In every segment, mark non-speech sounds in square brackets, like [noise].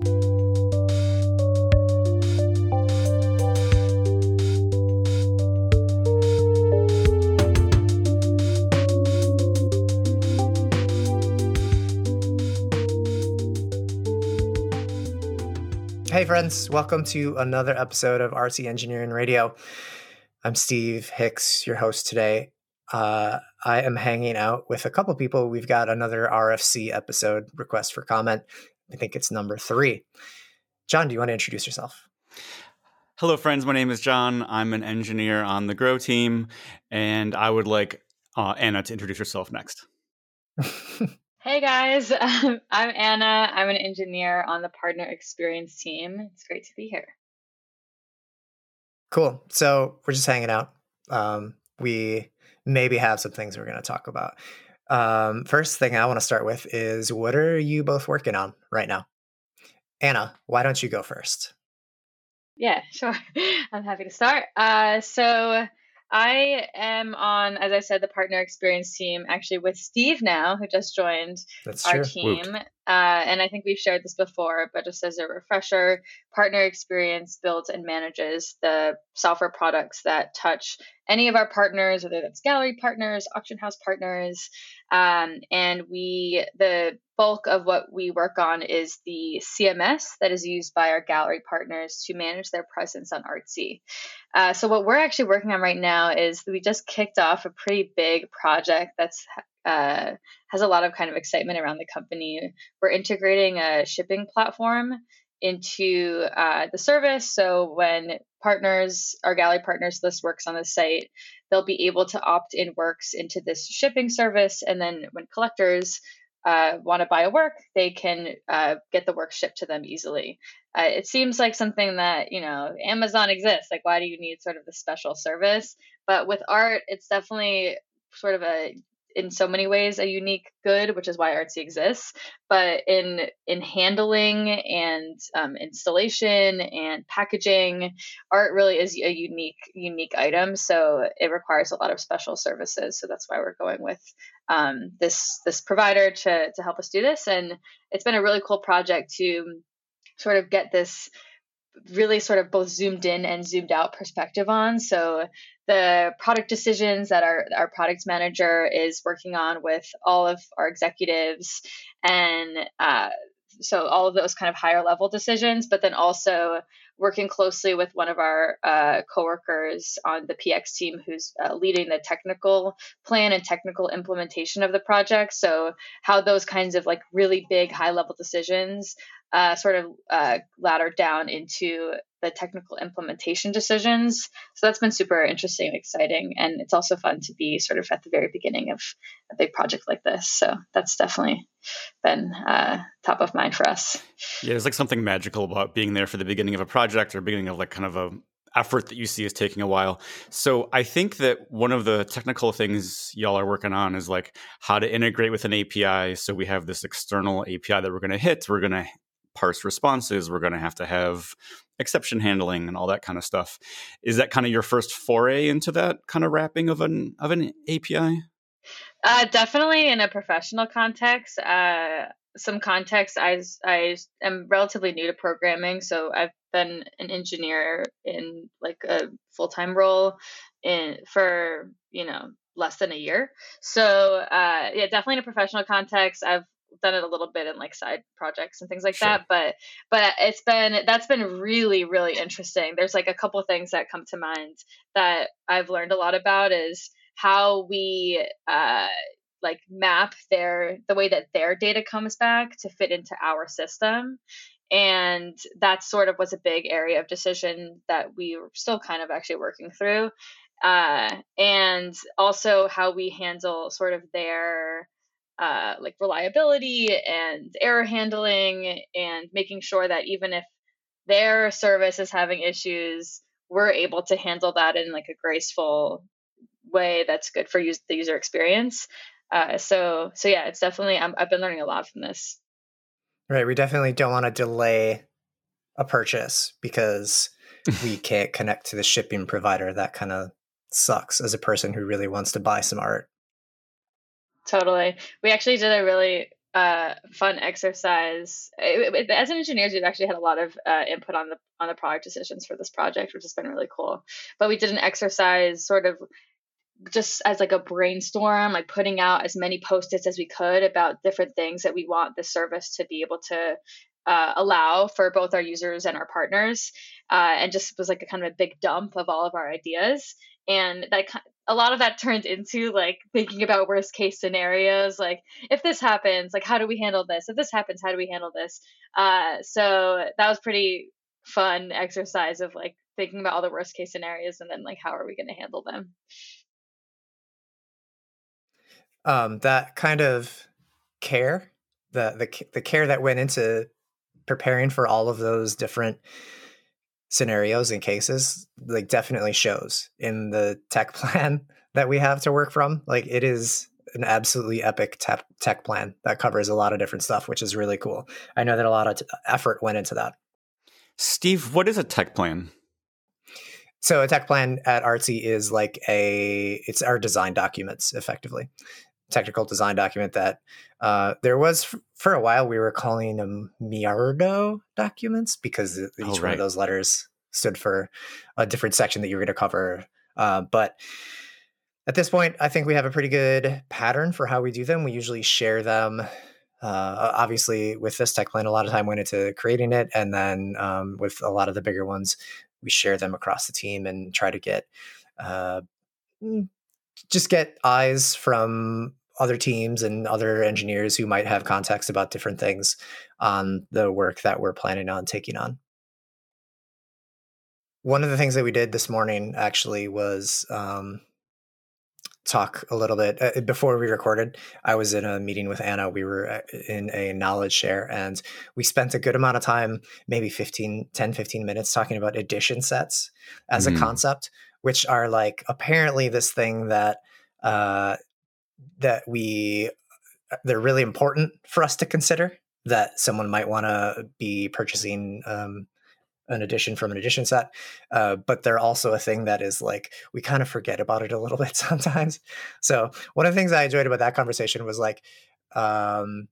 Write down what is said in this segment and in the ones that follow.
Hey, friends, welcome to another episode of Artsy Engineering Radio. I'm Steve Hicks, your host today. Uh, I am hanging out with a couple people. We've got another RFC episode request for comment. I think it's number three. Jon, do you want to introduce yourself? Hello, friends. My name is Jon. I'm an engineer on the Grow team, and I would like uh, Anna to introduce herself next. [laughs] Hey guys, um, [laughs] I'm Anna. I'm an engineer on the partner experience team. It's great to be here. Cool. So we're just hanging out. Um, we maybe have some things we're going to talk about. Um, first thing I want to start with is what are you both working on right now? Anna, why don't you go first? Yeah, sure. [laughs] I'm happy to start. Uh, so I am on, as I said, the partner experience team, actually with Steve now, who just joined That's our true. team. Uh, and I think we've shared this before, but just as a refresher, partner experience builds and manages the software products that touch any of our partners, whether that's gallery partners, auction house partners. Um, and we, the bulk of what we work on is the CMS that is used by our gallery partners to manage their presence on Artsy. Uh, so what we're actually working on right now is we just kicked off a pretty big project that's uh, has a lot of kind of excitement around the company. We're integrating a shipping platform into uh, the service. So when partners, our gallery partners list works on the site, they'll be able to opt in works into this shipping service. And then when collectors uh, want to buy a work, they can uh, get the work shipped to them easily. Uh, it seems like something that, you know, Amazon exists. Like, why do you need sort of the special service? But with art, it's definitely sort of a in so many ways a unique good, which is why Artsy exists. But in in handling and um, installation and packaging, art really is a unique unique item. So it requires a lot of special services. So that's why we're going with um, this this provider to to help us do this. And it's been a really cool project to sort of get this really sort of both zoomed in and zoomed out perspective on. So the product decisions that our, our product manager is working on with all of our executives and uh, so all of those kind of higher level decisions, but then also working closely with one of our uh, coworkers on the PX team who's uh, leading the technical plan and technical implementation of the project. So how those kinds of like really big high level decisions uh, sort of uh, ladder down into the technical implementation decisions. So that's been super interesting and exciting. And it's also fun to be sort of at the very beginning of a big project like this. So that's definitely been uh, top of mind for us. Yeah, there's like something magical about being there for the beginning of a project or beginning of like kind of a effort that you see is taking a while. So I think that one of the technical things y'all are working on is like how to integrate with an API. So we have this external API that we're going to hit. We're going to parse responses. We're going to have to have exception handling and all that kind of stuff. Is that kind of your first foray into that kind of wrapping of an of an API? Uh, definitely in a professional context. Uh, some context, I, I am relatively new to programming, so I've been an engineer in like a full time role in for you know less than a year. So uh, yeah, definitely in a professional context. I've done it a little bit in like side projects and things like sure. that but but it's been that's been really really interesting there's like a couple things that come to mind that i've learned a lot about is how we uh like map their the way that their data comes back to fit into our system and that sort of was a big area of decision that we were still kind of actually working through uh, and also how we handle sort of their uh, like reliability and error handling and making sure that even if their service is having issues we're able to handle that in like a graceful way that's good for use, the user experience. Uh, so so yeah it's definitely i have been learning a lot from this. Right we definitely don't want to delay a purchase because we [laughs] can't connect to the shipping provider. That kind of sucks as a person who really wants to buy some art Totally. We actually did a really uh, fun exercise. It, it, as engineers, we've actually had a lot of uh, input on the on the product decisions for this project, which has been really cool. But we did an exercise sort of just as like a brainstorm, like putting out as many post-its as we could about different things that we want the service to be able to uh, allow for both our users and our partners, uh, and just was like a kind of a big dump of all of our ideas. And that a lot of that turned into like thinking about worst case scenarios, like if this happens, like how do we handle this? If this happens, how do we handle this? Uh, so that was pretty fun exercise of like thinking about all the worst case scenarios and then like how are we going to handle them um, that kind of care, the the the care that went into preparing for all of those different scenarios and cases, like definitely shows in the tech [laughs] plan that we have to work from. Like it is an absolutely epic tech tech plan that covers a lot of different stuff, which is really cool. I know that a lot of t- effort went into that. Steve, what is a tech plan? So a tech plan at Artsy is like a it's our design documents effectively technical design document that uh, there was for a while we were calling them Miardo documents because each oh, right. one of those letters stood for a different section that you were going to cover. Uh, but at this point, I think we have a pretty good pattern for how we do them. We usually share them. Uh, obviously, with this tech plan, a lot of time went into creating it, and then um, with a lot of the bigger ones, we share them across the team and try to get uh, mm, just get eyes from other teams and other engineers who might have context about different things on the work that we're planning on taking on. One of the things that we did this morning actually was um, talk a little bit uh, before we recorded. I was in a meeting with Anna. We were uh, in a knowledge share and we spent a good amount of time, maybe 15, 10, 15 minutes talking about addition sets as mm-hmm. a concept, which are like apparently this thing that uh, that we uh, they're really important for us to consider that someone might want to be purchasing um, an edition from an edition set uh, but they're also a thing that is like we kind of forget about it a little [laughs] bit sometimes. So one of the things i enjoyed about that conversation was like um,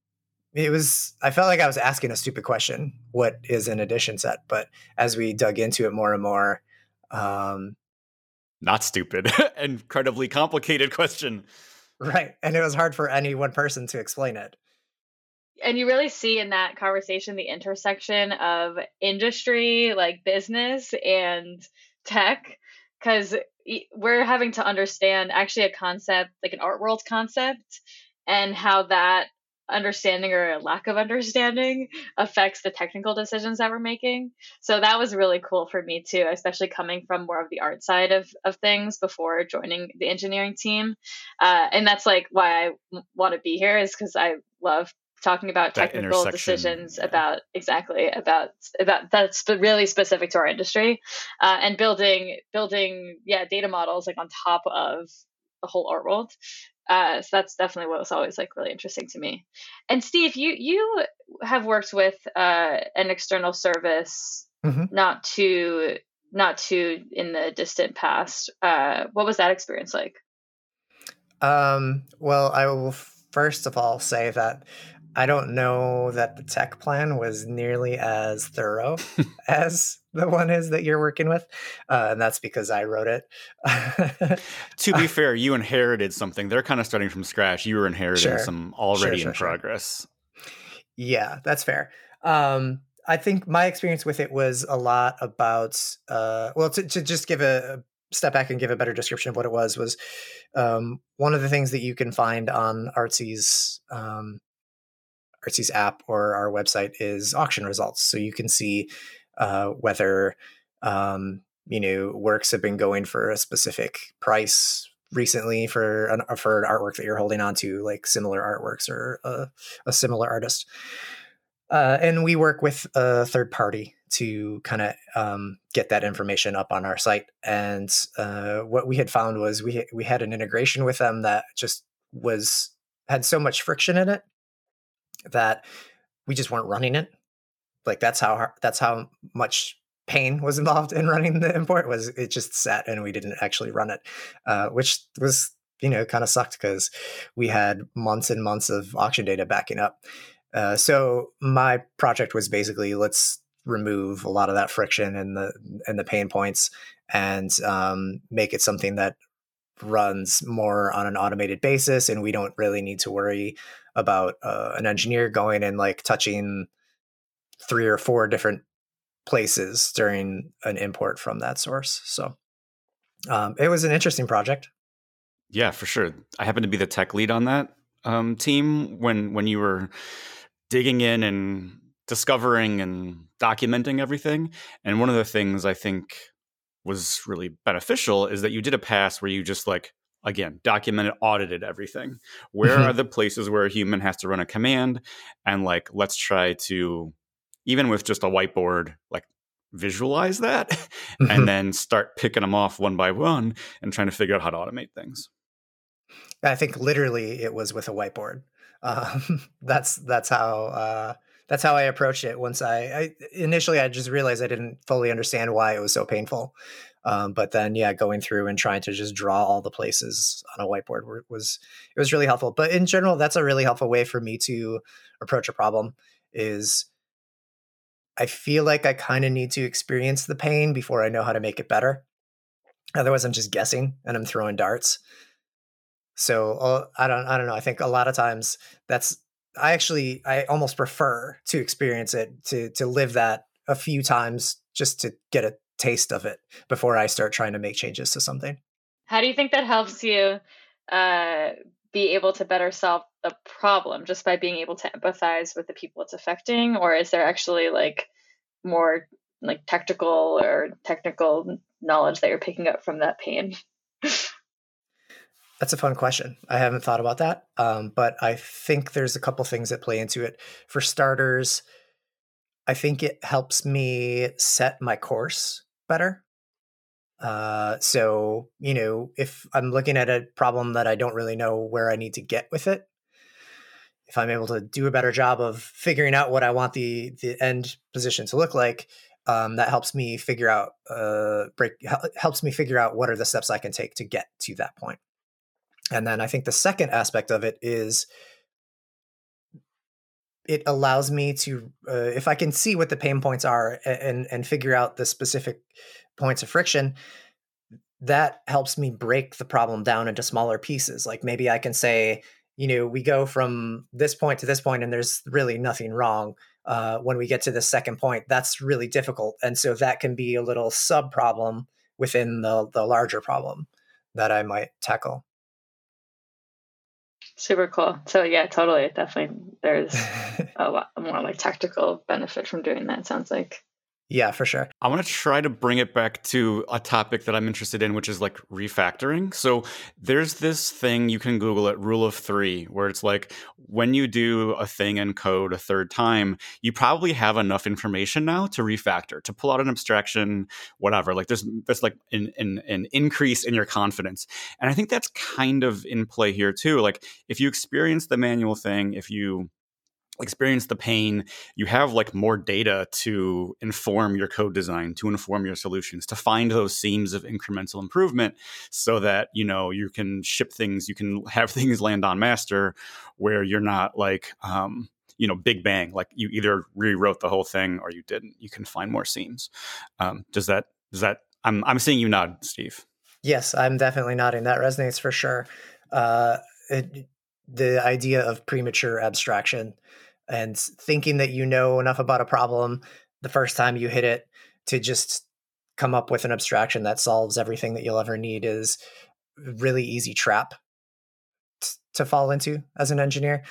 it was i felt like i was asking a stupid question what is an edition set? But as we dug into it more and more um, not stupid. [laughs] Incredibly complicated question Right. And it was hard for any one person to explain it. And you really see in that conversation the intersection of industry, like business and tech, because we're having to understand actually a concept, like an art world concept, and how that understanding or a lack of understanding affects the technical decisions that we're making. So that was really cool for me too, especially coming from more of the art side of, of things before joining the engineering team. Uh, and that's like why I want to be here is because I love talking about technical decisions yeah. about exactly about about that's really specific to our industry uh, and building building yeah data models like on top of the whole art world uh, so that's definitely what was always like really interesting to me. And Steve, you you have worked with uh, an external service, mm-hmm. not too not too in the distant past. Uh, what was that experience like? Um, well, I will first of all say that I don't know that the tech plan was nearly as thorough [laughs] as the one is that you're working with, uh, and that's because I wrote it. to be [laughs] fair, you inherited something. They're kind of starting from scratch. You were inheriting sure. some already sure, sure, in progress. Yeah, that's fair. Um, I think my experience with it was a lot about, uh, well, to, to, just give a, step back and give a better description of what it was was um, one of the things that you can find on Artsy's um, Artsy's app or our website is auction results, so you can see uh, whether um, you know works have been going for a specific price recently for an for an artwork that you're holding on to, like similar artworks or a, a similar artist. Uh, and we work with a third party to kind of um, get that information up on our site. And uh, what we had found was we we had an integration with them that just was had so much friction in it that we just weren't running it like that's how that's how much pain was involved in running the import was it just sat and we didn't actually run it uh, which was you know kind of sucked because we had months and months of auction data backing up. Uh, so my project was basically let's remove a lot of that friction and the and the pain points and um, make it something that runs more on an automated basis and we don't really need to worry about uh, an engineer going and like touching three or four different places during an import from that source so um, it was an interesting project. Yeah for sure. I happen to be the tech lead on that um, team when when you were digging in and discovering and documenting everything and one of the things i think was really beneficial is that you did a pass where you just like again documented audited everything. Where mm-hmm. are the places where a human has to run a command and like let's try to even with just a whiteboard like visualize that [laughs] mm-hmm. and then start picking them off one by one and trying to figure out how to automate things i think literally it was with a whiteboard [laughs] um, that's that's how uh, that's how I approached it. Once I, I, initially I just realized I didn't fully understand why it was so painful, um, but then yeah, going through and trying to just draw all the places on a whiteboard was it was really helpful. But in general, that's a really helpful way for me to approach a problem. Is I feel like I kind of need to experience the pain before I know how to make it better. Otherwise, I'm just guessing and I'm throwing darts. So uh, I don't I don't know. I think a lot of times that's I actually I almost prefer to experience it to to live that a few times just to get a taste of it before I start trying to make changes to something. How do you think that helps you uh, be able to better solve the problem just by being able to empathize with the people it's affecting, or is there actually like more like technical or technical knowledge that you're picking up from that pain? [laughs] That's a fun question. I haven't thought about that, um, but I think there's a couple things that play into it. For starters, I think it helps me set my course better. Uh, so, you know, if I'm looking at a problem that I don't really know where I need to get with it, if I'm able to do a better job of figuring out what I want the the end position to look like, um, that helps me figure out uh, break helps me figure out what are the steps I can take to get to that point. And then I think the second aspect of it is it allows me to uh, if I can see what the pain points are and and figure out the specific points of friction that helps me break the problem down into smaller pieces like maybe I can say you know we go from this point to this point and there's really nothing wrong uh, when we get to the second point that's really difficult and so that can be a little sub problem within the the larger problem that I might tackle Super cool. So yeah, totally. Definitely there's [laughs] a lot more like tactical benefit from doing that, sounds like. Yeah, for sure. I want to try to bring it back to a topic that I'm interested in, which is like refactoring. So there's this thing you can Google it, rule of three, where it's like when you do a thing in code a third time, you probably have enough information now to refactor, to pull out an abstraction, whatever. Like there's there's like an, an, an increase in your confidence. And I think that's kind of in play here too. Like if you experience the manual thing, if you experience the pain you have like more data to inform your code design to inform your solutions to find those seams of incremental improvement so that you know you can ship things you can [laughs] have things land on master where you're not like um, you know big bang like you either rewrote the whole thing or you didn't. You can find more seams. Um, does that does that i'm i'm seeing you nod steve. Yes i'm definitely nodding. That resonates for sure. Uh, it, the idea of premature abstraction and thinking that you know enough about a problem the first time you hit it to just come up with an abstraction that solves everything that you'll ever need is really easy trap t- to fall into as an engineer.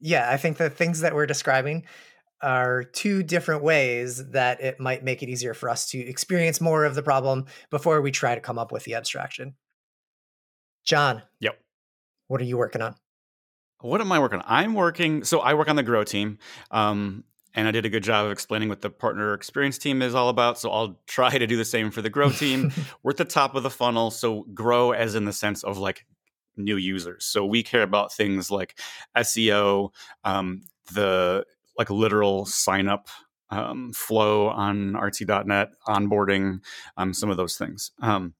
Yeah, I think the things that we're describing are two different ways that it might make it easier for us to experience more of the problem before we try to come up with the abstraction. Jon. Yep. What are you working on? What am I working on? I'm working, so I work on the Grow team. Um, and I did a good job of explaining what the partner experience team is all about. So I'll [laughs] try to do the same for the Grow team. [laughs] We're at the top of the funnel. So grow as in the sense of like new users. So we care about things like SEO, um, the like literal sign up um, flow on artsy.net, onboarding, um, some of those things. Um,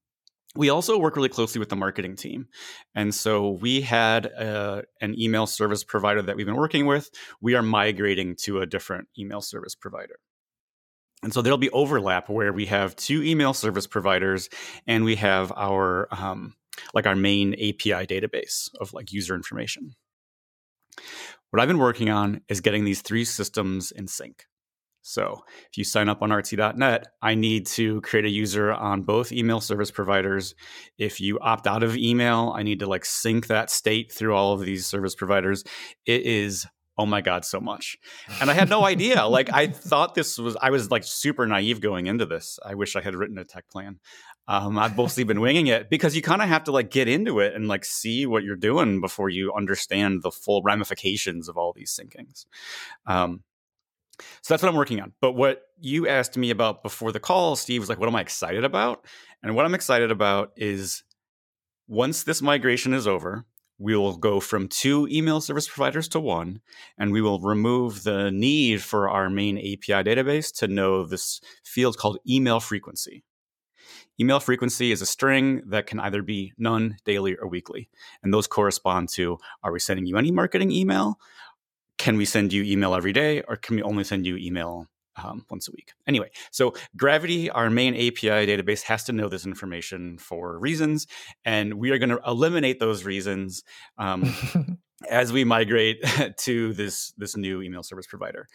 we also work really closely with the marketing team. And so we had uh, an email service provider that we've been working with. We are migrating to a different email service provider. And so there'll be overlap where we have two email service providers and we have our um, like our main API database of like user information. What I've been working on is getting these three systems in sync. So if you sign up on artsy.net, I need to create a user on both email service providers. If you opt out of email, I need to like sync that state through all of these service providers. It is oh my god so much. And i had no idea. Like i [laughs] thought this was i was like super naive going into this. I wish i had written a tech plan. Um, i've mostly been winging it because you kind of have to like get into it and like see what you're doing before you understand the full ramifications of all these syncings. Um, so that's what I'm working on. But what you asked me about before the call, Steve, was like, what am I excited about? And what I'm excited about is once this migration is over, we will go from two email service providers to one, and we will remove the need for our main API database to know this field called email frequency. Email frequency is a string that can either be none, daily, or weekly. And those correspond to are we sending you any marketing email? Can we send you email every day or can we only send you email um, once a week. Anyway, so Gravity, our main API database, has to know this information for reasons, and we are going to eliminate those reasons um, [laughs] as we migrate [laughs] to this this new email service provider.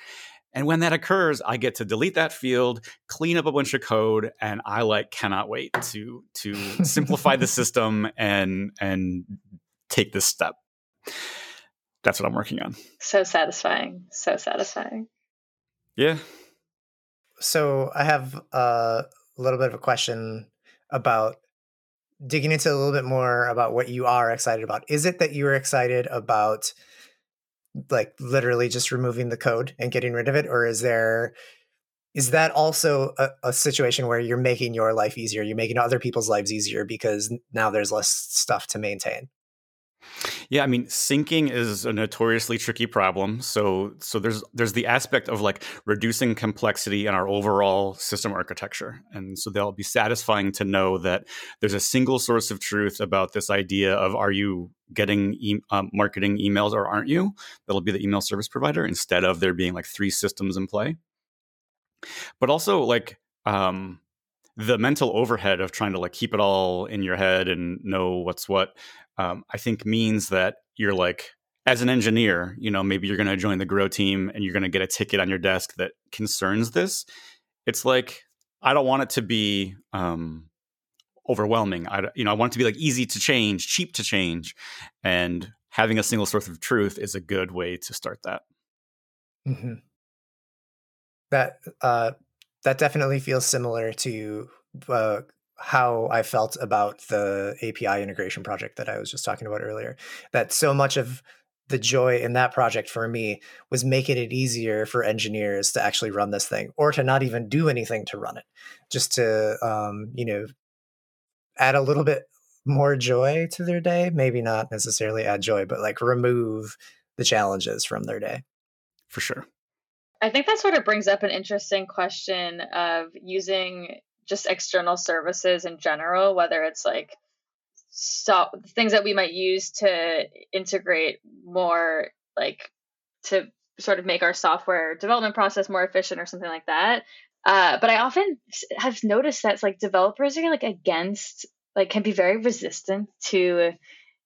And when that occurs, I get to delete that field, clean up a bunch of code, and I like cannot wait to to simplify the [laughs] system and and take this step that's what I'm working on. So satisfying. So satisfying. Yeah. So I have uh, a little bit of a question about digging into a little bit more about what you are excited about. Is it that you're excited about like literally just removing the code and getting rid of it or is there is that also a, a, situation where you're making your life easier you're making other people's lives easier because now there's less stuff to maintain yeah, I mean, syncing is a notoriously tricky problem. So, so there's there's the aspect of like reducing complexity in our overall system architecture, and so they'll be satisfying to know that there's a single source of truth about this idea of are you getting e- um, marketing emails or aren't you? That'll be the email service provider instead of there being like three systems in play. But also like um, the mental overhead of trying to like keep it all in your head and know what's what um, I think means that you're like, as an engineer, you know, maybe you're going to join the grow team and you're going to get a ticket on your desk that concerns this. It's like, I don't want it to be um, overwhelming. I, you know, I want it to be like easy to change, cheap to change, and having a single source of truth is a good way to start that. Mm-hmm. That uh, that definitely feels similar to uh, how I felt about the API integration project that I was just talking about earlier. That so much of the joy in that project for me was making it easier for engineers to actually run this thing or to not even do anything to run it, just to, um, you know, add a little bit more joy to their day. Maybe not necessarily add joy, but like remove the challenges from their day. For sure. I think that sort of brings up an interesting question of using just external services in general, whether it's like so things that we might use to integrate more like to sort of make our software development process more efficient or something like that. Uh, but I often have noticed that like developers are like against like can be very resistant to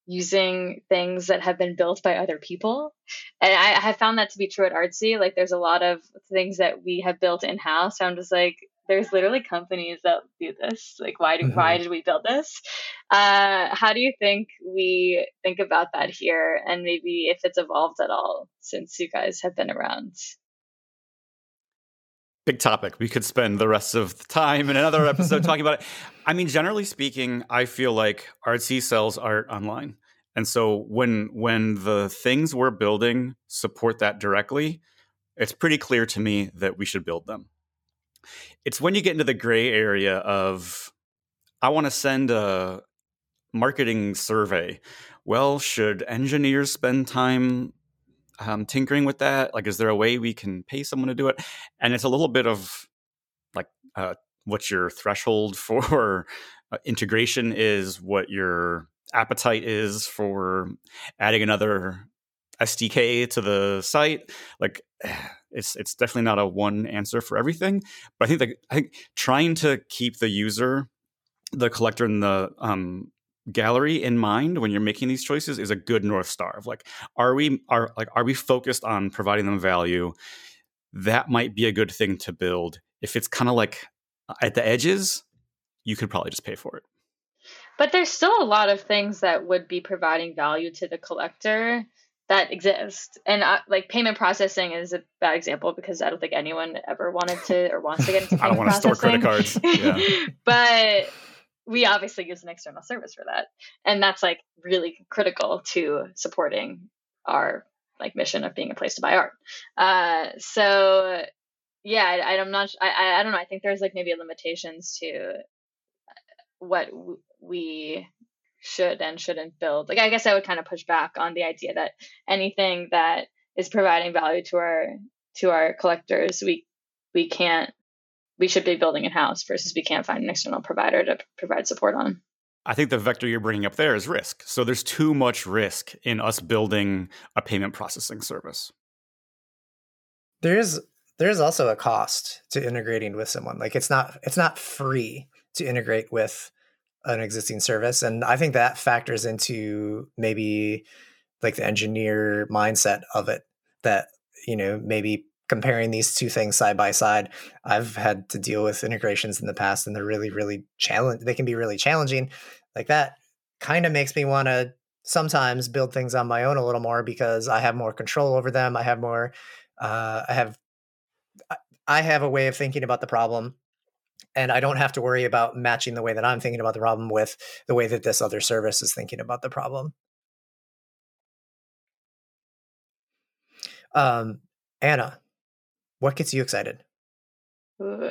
using things that have been built by other people. And I, I have found that to be true at Artsy. Like there's a lot of things that we have built in house. So I'm just like, there's literally companies that do this. Like, why do mm-hmm. why did we build this? Uh, how do you think we think about that here, and maybe if it's evolved at all since you guys have been around? Big topic. We could spend the rest of the time in another episode talking about it. [laughs] I mean, generally speaking, I feel like Artsy sells art online, and so when when the things we're building support that directly, it's pretty clear to me that we should build them it's when you get into the gray area of I want to send a marketing survey. Well, should engineers spend time um, tinkering with that? Like, is there a way we can pay someone to do it? And it's a little bit of like, uh, what's your threshold [laughs] for uh, integration is, what your appetite is for adding another SDK to the site. Like [sighs] it's it's definitely not a one answer for everything. But I think that I think trying to keep the user, the collector, and the um, gallery in mind when you're making these choices is a good north star of like are we are like are we focused on providing them value? That might be a good thing to build. If it's kind of like at the edges you could probably just pay for it. But there's still a lot of things that would be providing value to the collector that exist. And uh, like payment processing is a bad example because i don't think anyone ever wanted to or wants to get into [laughs] i don't want to store credit cards. Yeah. [laughs] but we obviously use an external service for that. And that's like really critical to supporting our like mission of being a place to buy art. Uh, so yeah I, i'm not I, I don't know. I think there's like maybe limitations to what we should and shouldn't build like i guess i would kind of push back on the idea that anything that is providing value to our to our collectors we we can't we should be building in house versus we can't find an external provider to provide support on. I think the vector you're bringing up there is risk. So there's too much risk in us building a payment processing service. There's there's also a cost to integrating with someone. Like it's not it's not free to integrate with an existing service and I think that factors into maybe like the engineer mindset of it that you know maybe comparing these two things side by side. I've had to deal with integrations in the past and they're really, really challenge they can be really challenging. Like that kind of makes me want to sometimes build things on my own a little more because I have more control over them. I have more uh, I have I have a way of thinking about the problem and I don't have to worry about matching the way that I'm thinking about the problem with the way that this other service is thinking about the problem. Um, Anna, what gets you excited? Ooh.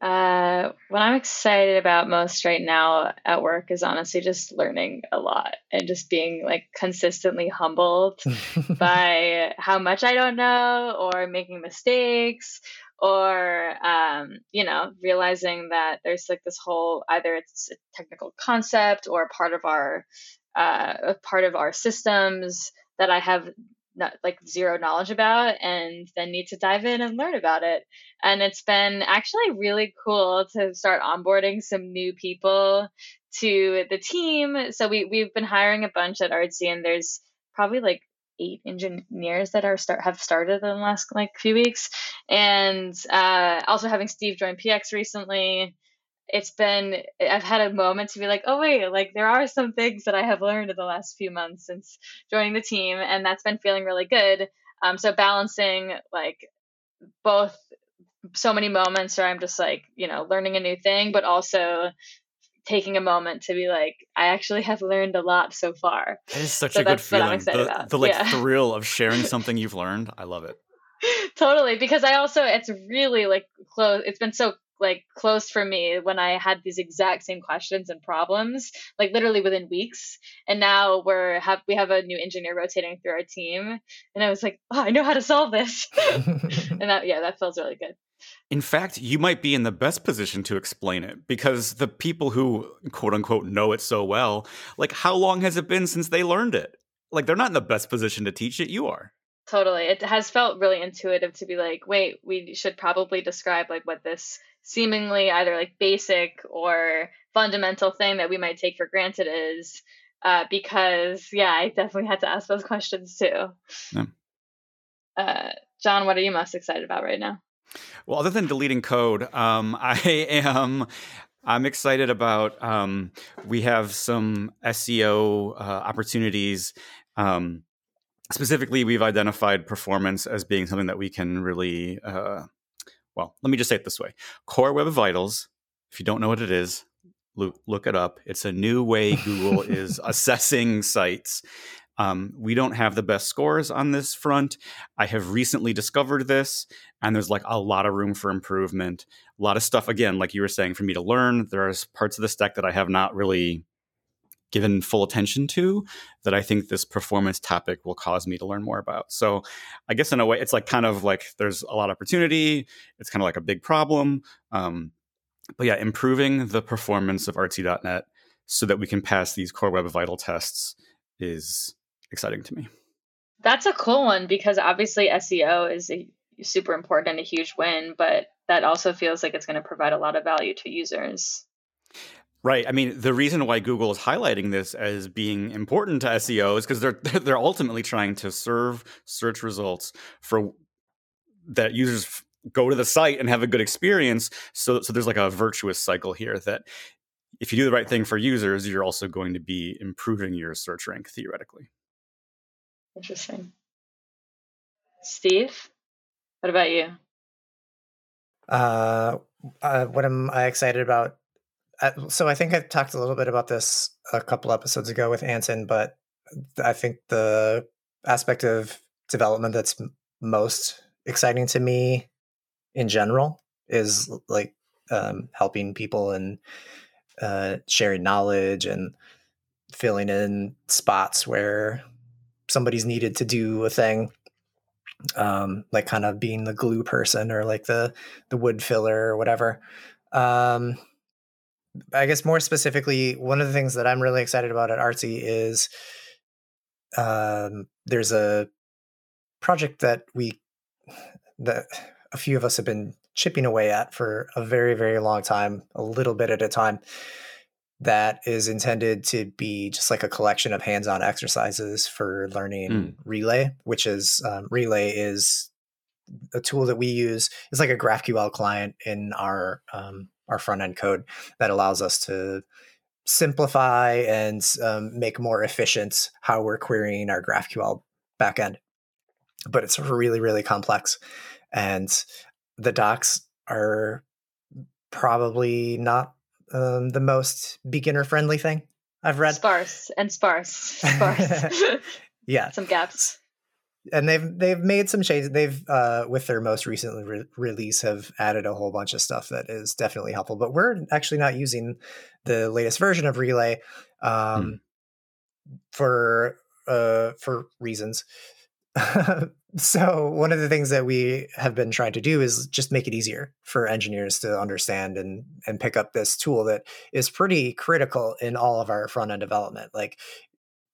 Uh, what I'm excited about most right now at work is honestly just learning a lot and just being like consistently humbled [laughs] by how much I don't know or making mistakes or um, you know realizing that there's like this whole either it's a technical concept or part of our uh, part of our systems that I have not, like zero knowledge about and then need to dive in and learn about it. And it's been actually really cool to start onboarding some new people to the team. So we we've been hiring a bunch at Artsy and there's probably like eight engineers that are start have started in the last like few weeks and uh, also having steve join px recently it's been I've had a moment to be like, oh wait, like there are some things that I have learned in the last few months since joining the team, and that's been feeling really good. Um, so balancing like both so many moments where I'm just like, you know, learning a new thing, but also taking a moment to be like, I actually have learned a lot so far. It is such so a good feeling. The, the, like yeah. thrill of sharing [laughs] something you've learned. I love it. totally. Because I also it's really like close it's been so like close for me when I had these exact same questions and problems, like literally within weeks. And now we're have we have a new engineer rotating through our team, and I was like, oh, I know how to solve this, [laughs] and that yeah, that feels really good. In fact, you might be in the best position to explain it because the people who quote unquote know it so well, like how long has it been since they learned it? Like they're not in the best position to teach it, you are. Totally. It has felt really intuitive to be like, wait, we should probably describe like what this seemingly either like basic or fundamental thing that we might take for granted is uh, because yeah i definitely had to ask those [laughs] questions too yeah. uh, jon what are you most excited about right now well other than deleting code um, [laughs] i am i'm excited about um, we have some seo uh, opportunities um, specifically we've identified performance as being something that we can really uh, well, let me just say it this way Core Web Vitals, if you don't know what it is, look, look it up. It's a new way Google is [laughs] assessing sites. Um, we don't have the best scores on this front. I have recently discovered this, and there's like a lot of room for improvement. A lot of stuff, again, like you were saying, for me to learn. There are parts of the stack that I have not really given full attention to that I think this performance topic will cause me to learn more about. So I guess in a way, it's like kind of like there's a lot of opportunity. It's kind of like a big problem. Um, but yeah, improving the performance of artsy.net so that we can pass these core web vital tests is exciting to me. That's a cool one because obviously SEO is a super important and a huge win, but that also feels like it's going to provide a lot of value to users. Right. I mean, the reason why Google is highlighting this as being important to SEO is because they're [laughs] they're ultimately trying to serve search results for that users go to the site and have a good experience. So so there's like a virtuous cycle here that if you do the right thing for users, you're also going to be improving your search rank theoretically. Interesting. Steve, what about you? Uh, uh, what am I excited about? Uh, so I think I talked a little bit about this a couple episodes ago with Anton, but I think the aspect of development that's m- most exciting to me in general is like um, helping people and uh, sharing knowledge and filling in spots where somebody's needed to do a thing um, like kind of being the glue person or like the the wood filler or whatever. Um, i guess more specifically one of the things that i'm really excited about at artsy is um, there's a project that we that a few of us have been chipping away at for a very very long time a little bit at a time that is intended to be just like a collection of hands-on exercises for learning mm. relay which is um, relay is a tool that we use it's like a graphql client in our um, our front end code that allows us to simplify and um, make more efficient how we're querying our graphql backend but it's really really complex and the docs are probably not um, the most beginner friendly thing I've read. Sparse and sparse, sparse. [laughs] yeah, some gaps. And they've they've made some changes. They've uh, with their most recent re- release have added a whole bunch of stuff that is definitely helpful. But we're actually not using the latest version of Relay um, hmm. for uh, for reasons. [laughs] so one of the things that we have been trying to do is just make it easier for engineers to understand and and pick up this tool that is pretty critical in all of our front end development. Like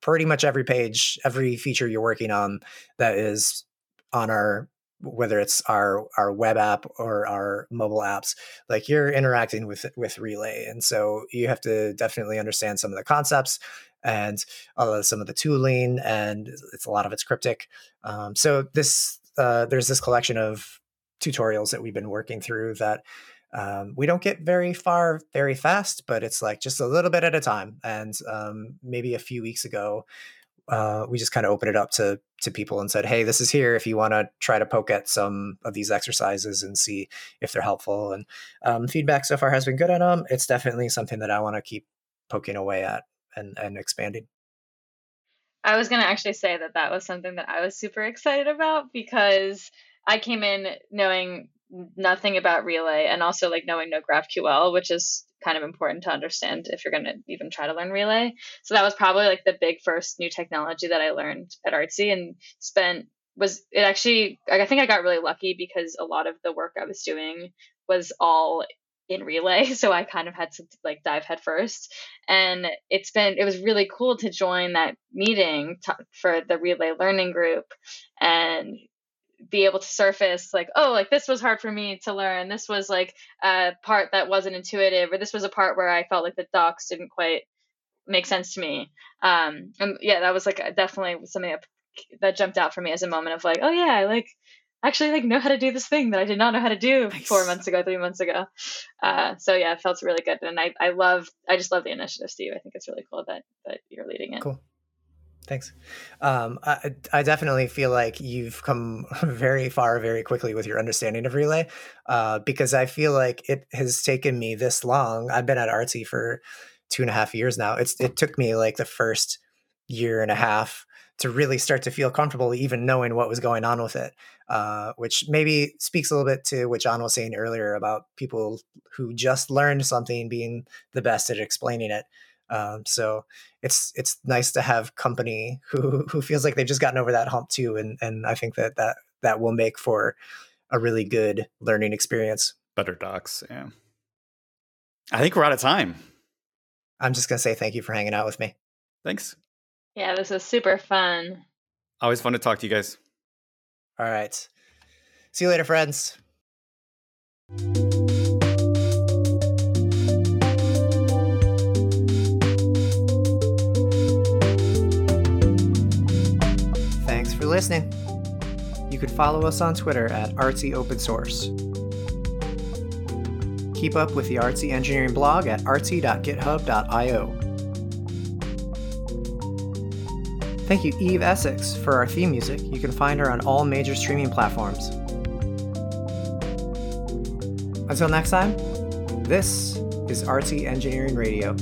pretty much every page every feature you're working on that is on our whether it's our our web app or our mobile apps like you're interacting with with relay. And so you have to definitely understand some of the concepts and uh, some of the tooling and it's a lot of it's cryptic um, so this uh, there's this collection of tutorials that we've been working through that um, we don't get very far very fast but it's like just a little bit at a time and um, maybe a few weeks ago uh, we just kind of opened it up to to people and said, "Hey, this is here. If you want to try to poke at some of these exercises and see if they're helpful." And um, feedback so far has been good on them. It's definitely something that I want to keep poking away at and and expanding. I was going to actually say that that was something that I was super excited about because I came in knowing nothing about relay and also like knowing no graphql which is kind of important to understand if you're going to even try to learn relay. So that was probably like the big first new technology that i learned at artsy and spent was it actually i think i got really lucky because a lot of the work i was doing was all in relay [laughs] so i kind of had to like dive headfirst. And it's been it was really cool to join that meeting to, for the relay learning group and be able to surface like oh like this was hard for me to learn. This was like a part that wasn't intuitive or this was a part where i felt like the docs didn't quite make sense to me. Um and yeah that was like definitely something that, that jumped out for me as a moment of like oh yeah like actually like know how to do this thing that i did not know how to do nice. four months ago three months ago uh so yeah it felt really good and i i love i just love the initiative steve i think it's really cool that that you're leading it cool Thanks. Um, I, I, definitely feel like you've come [laughs] very far very quickly with your understanding of relay uh, because I feel like it has taken me this long. I've been at Artsy for two and a half years now. It's it took me like the first year and a half to really start to feel comfortable even knowing what was going on with it, uh, which maybe speaks a little bit to what Jon was saying earlier about people who just learned something being the best at explaining it. Um, so it's it's nice to have company [laughs] who who feels like they've just gotten over that hump too, and and I think that that that will make for a really good learning experience. Better docs, yeah. I think we're out of time. I'm just going to say thank you for hanging out with me. Thanks. Yeah, this was super fun. Always fun to talk to you guys. All right. See you later, friends. Thanks for listening. You can follow us on Twitter at Artsy Open Source. Keep up with the Artsy Engineering blog at artsy.github.io. Thank you, Eve Essex, for our theme music. You can find her on all major streaming platforms. Until next time, this is Artsy Engineering Radio.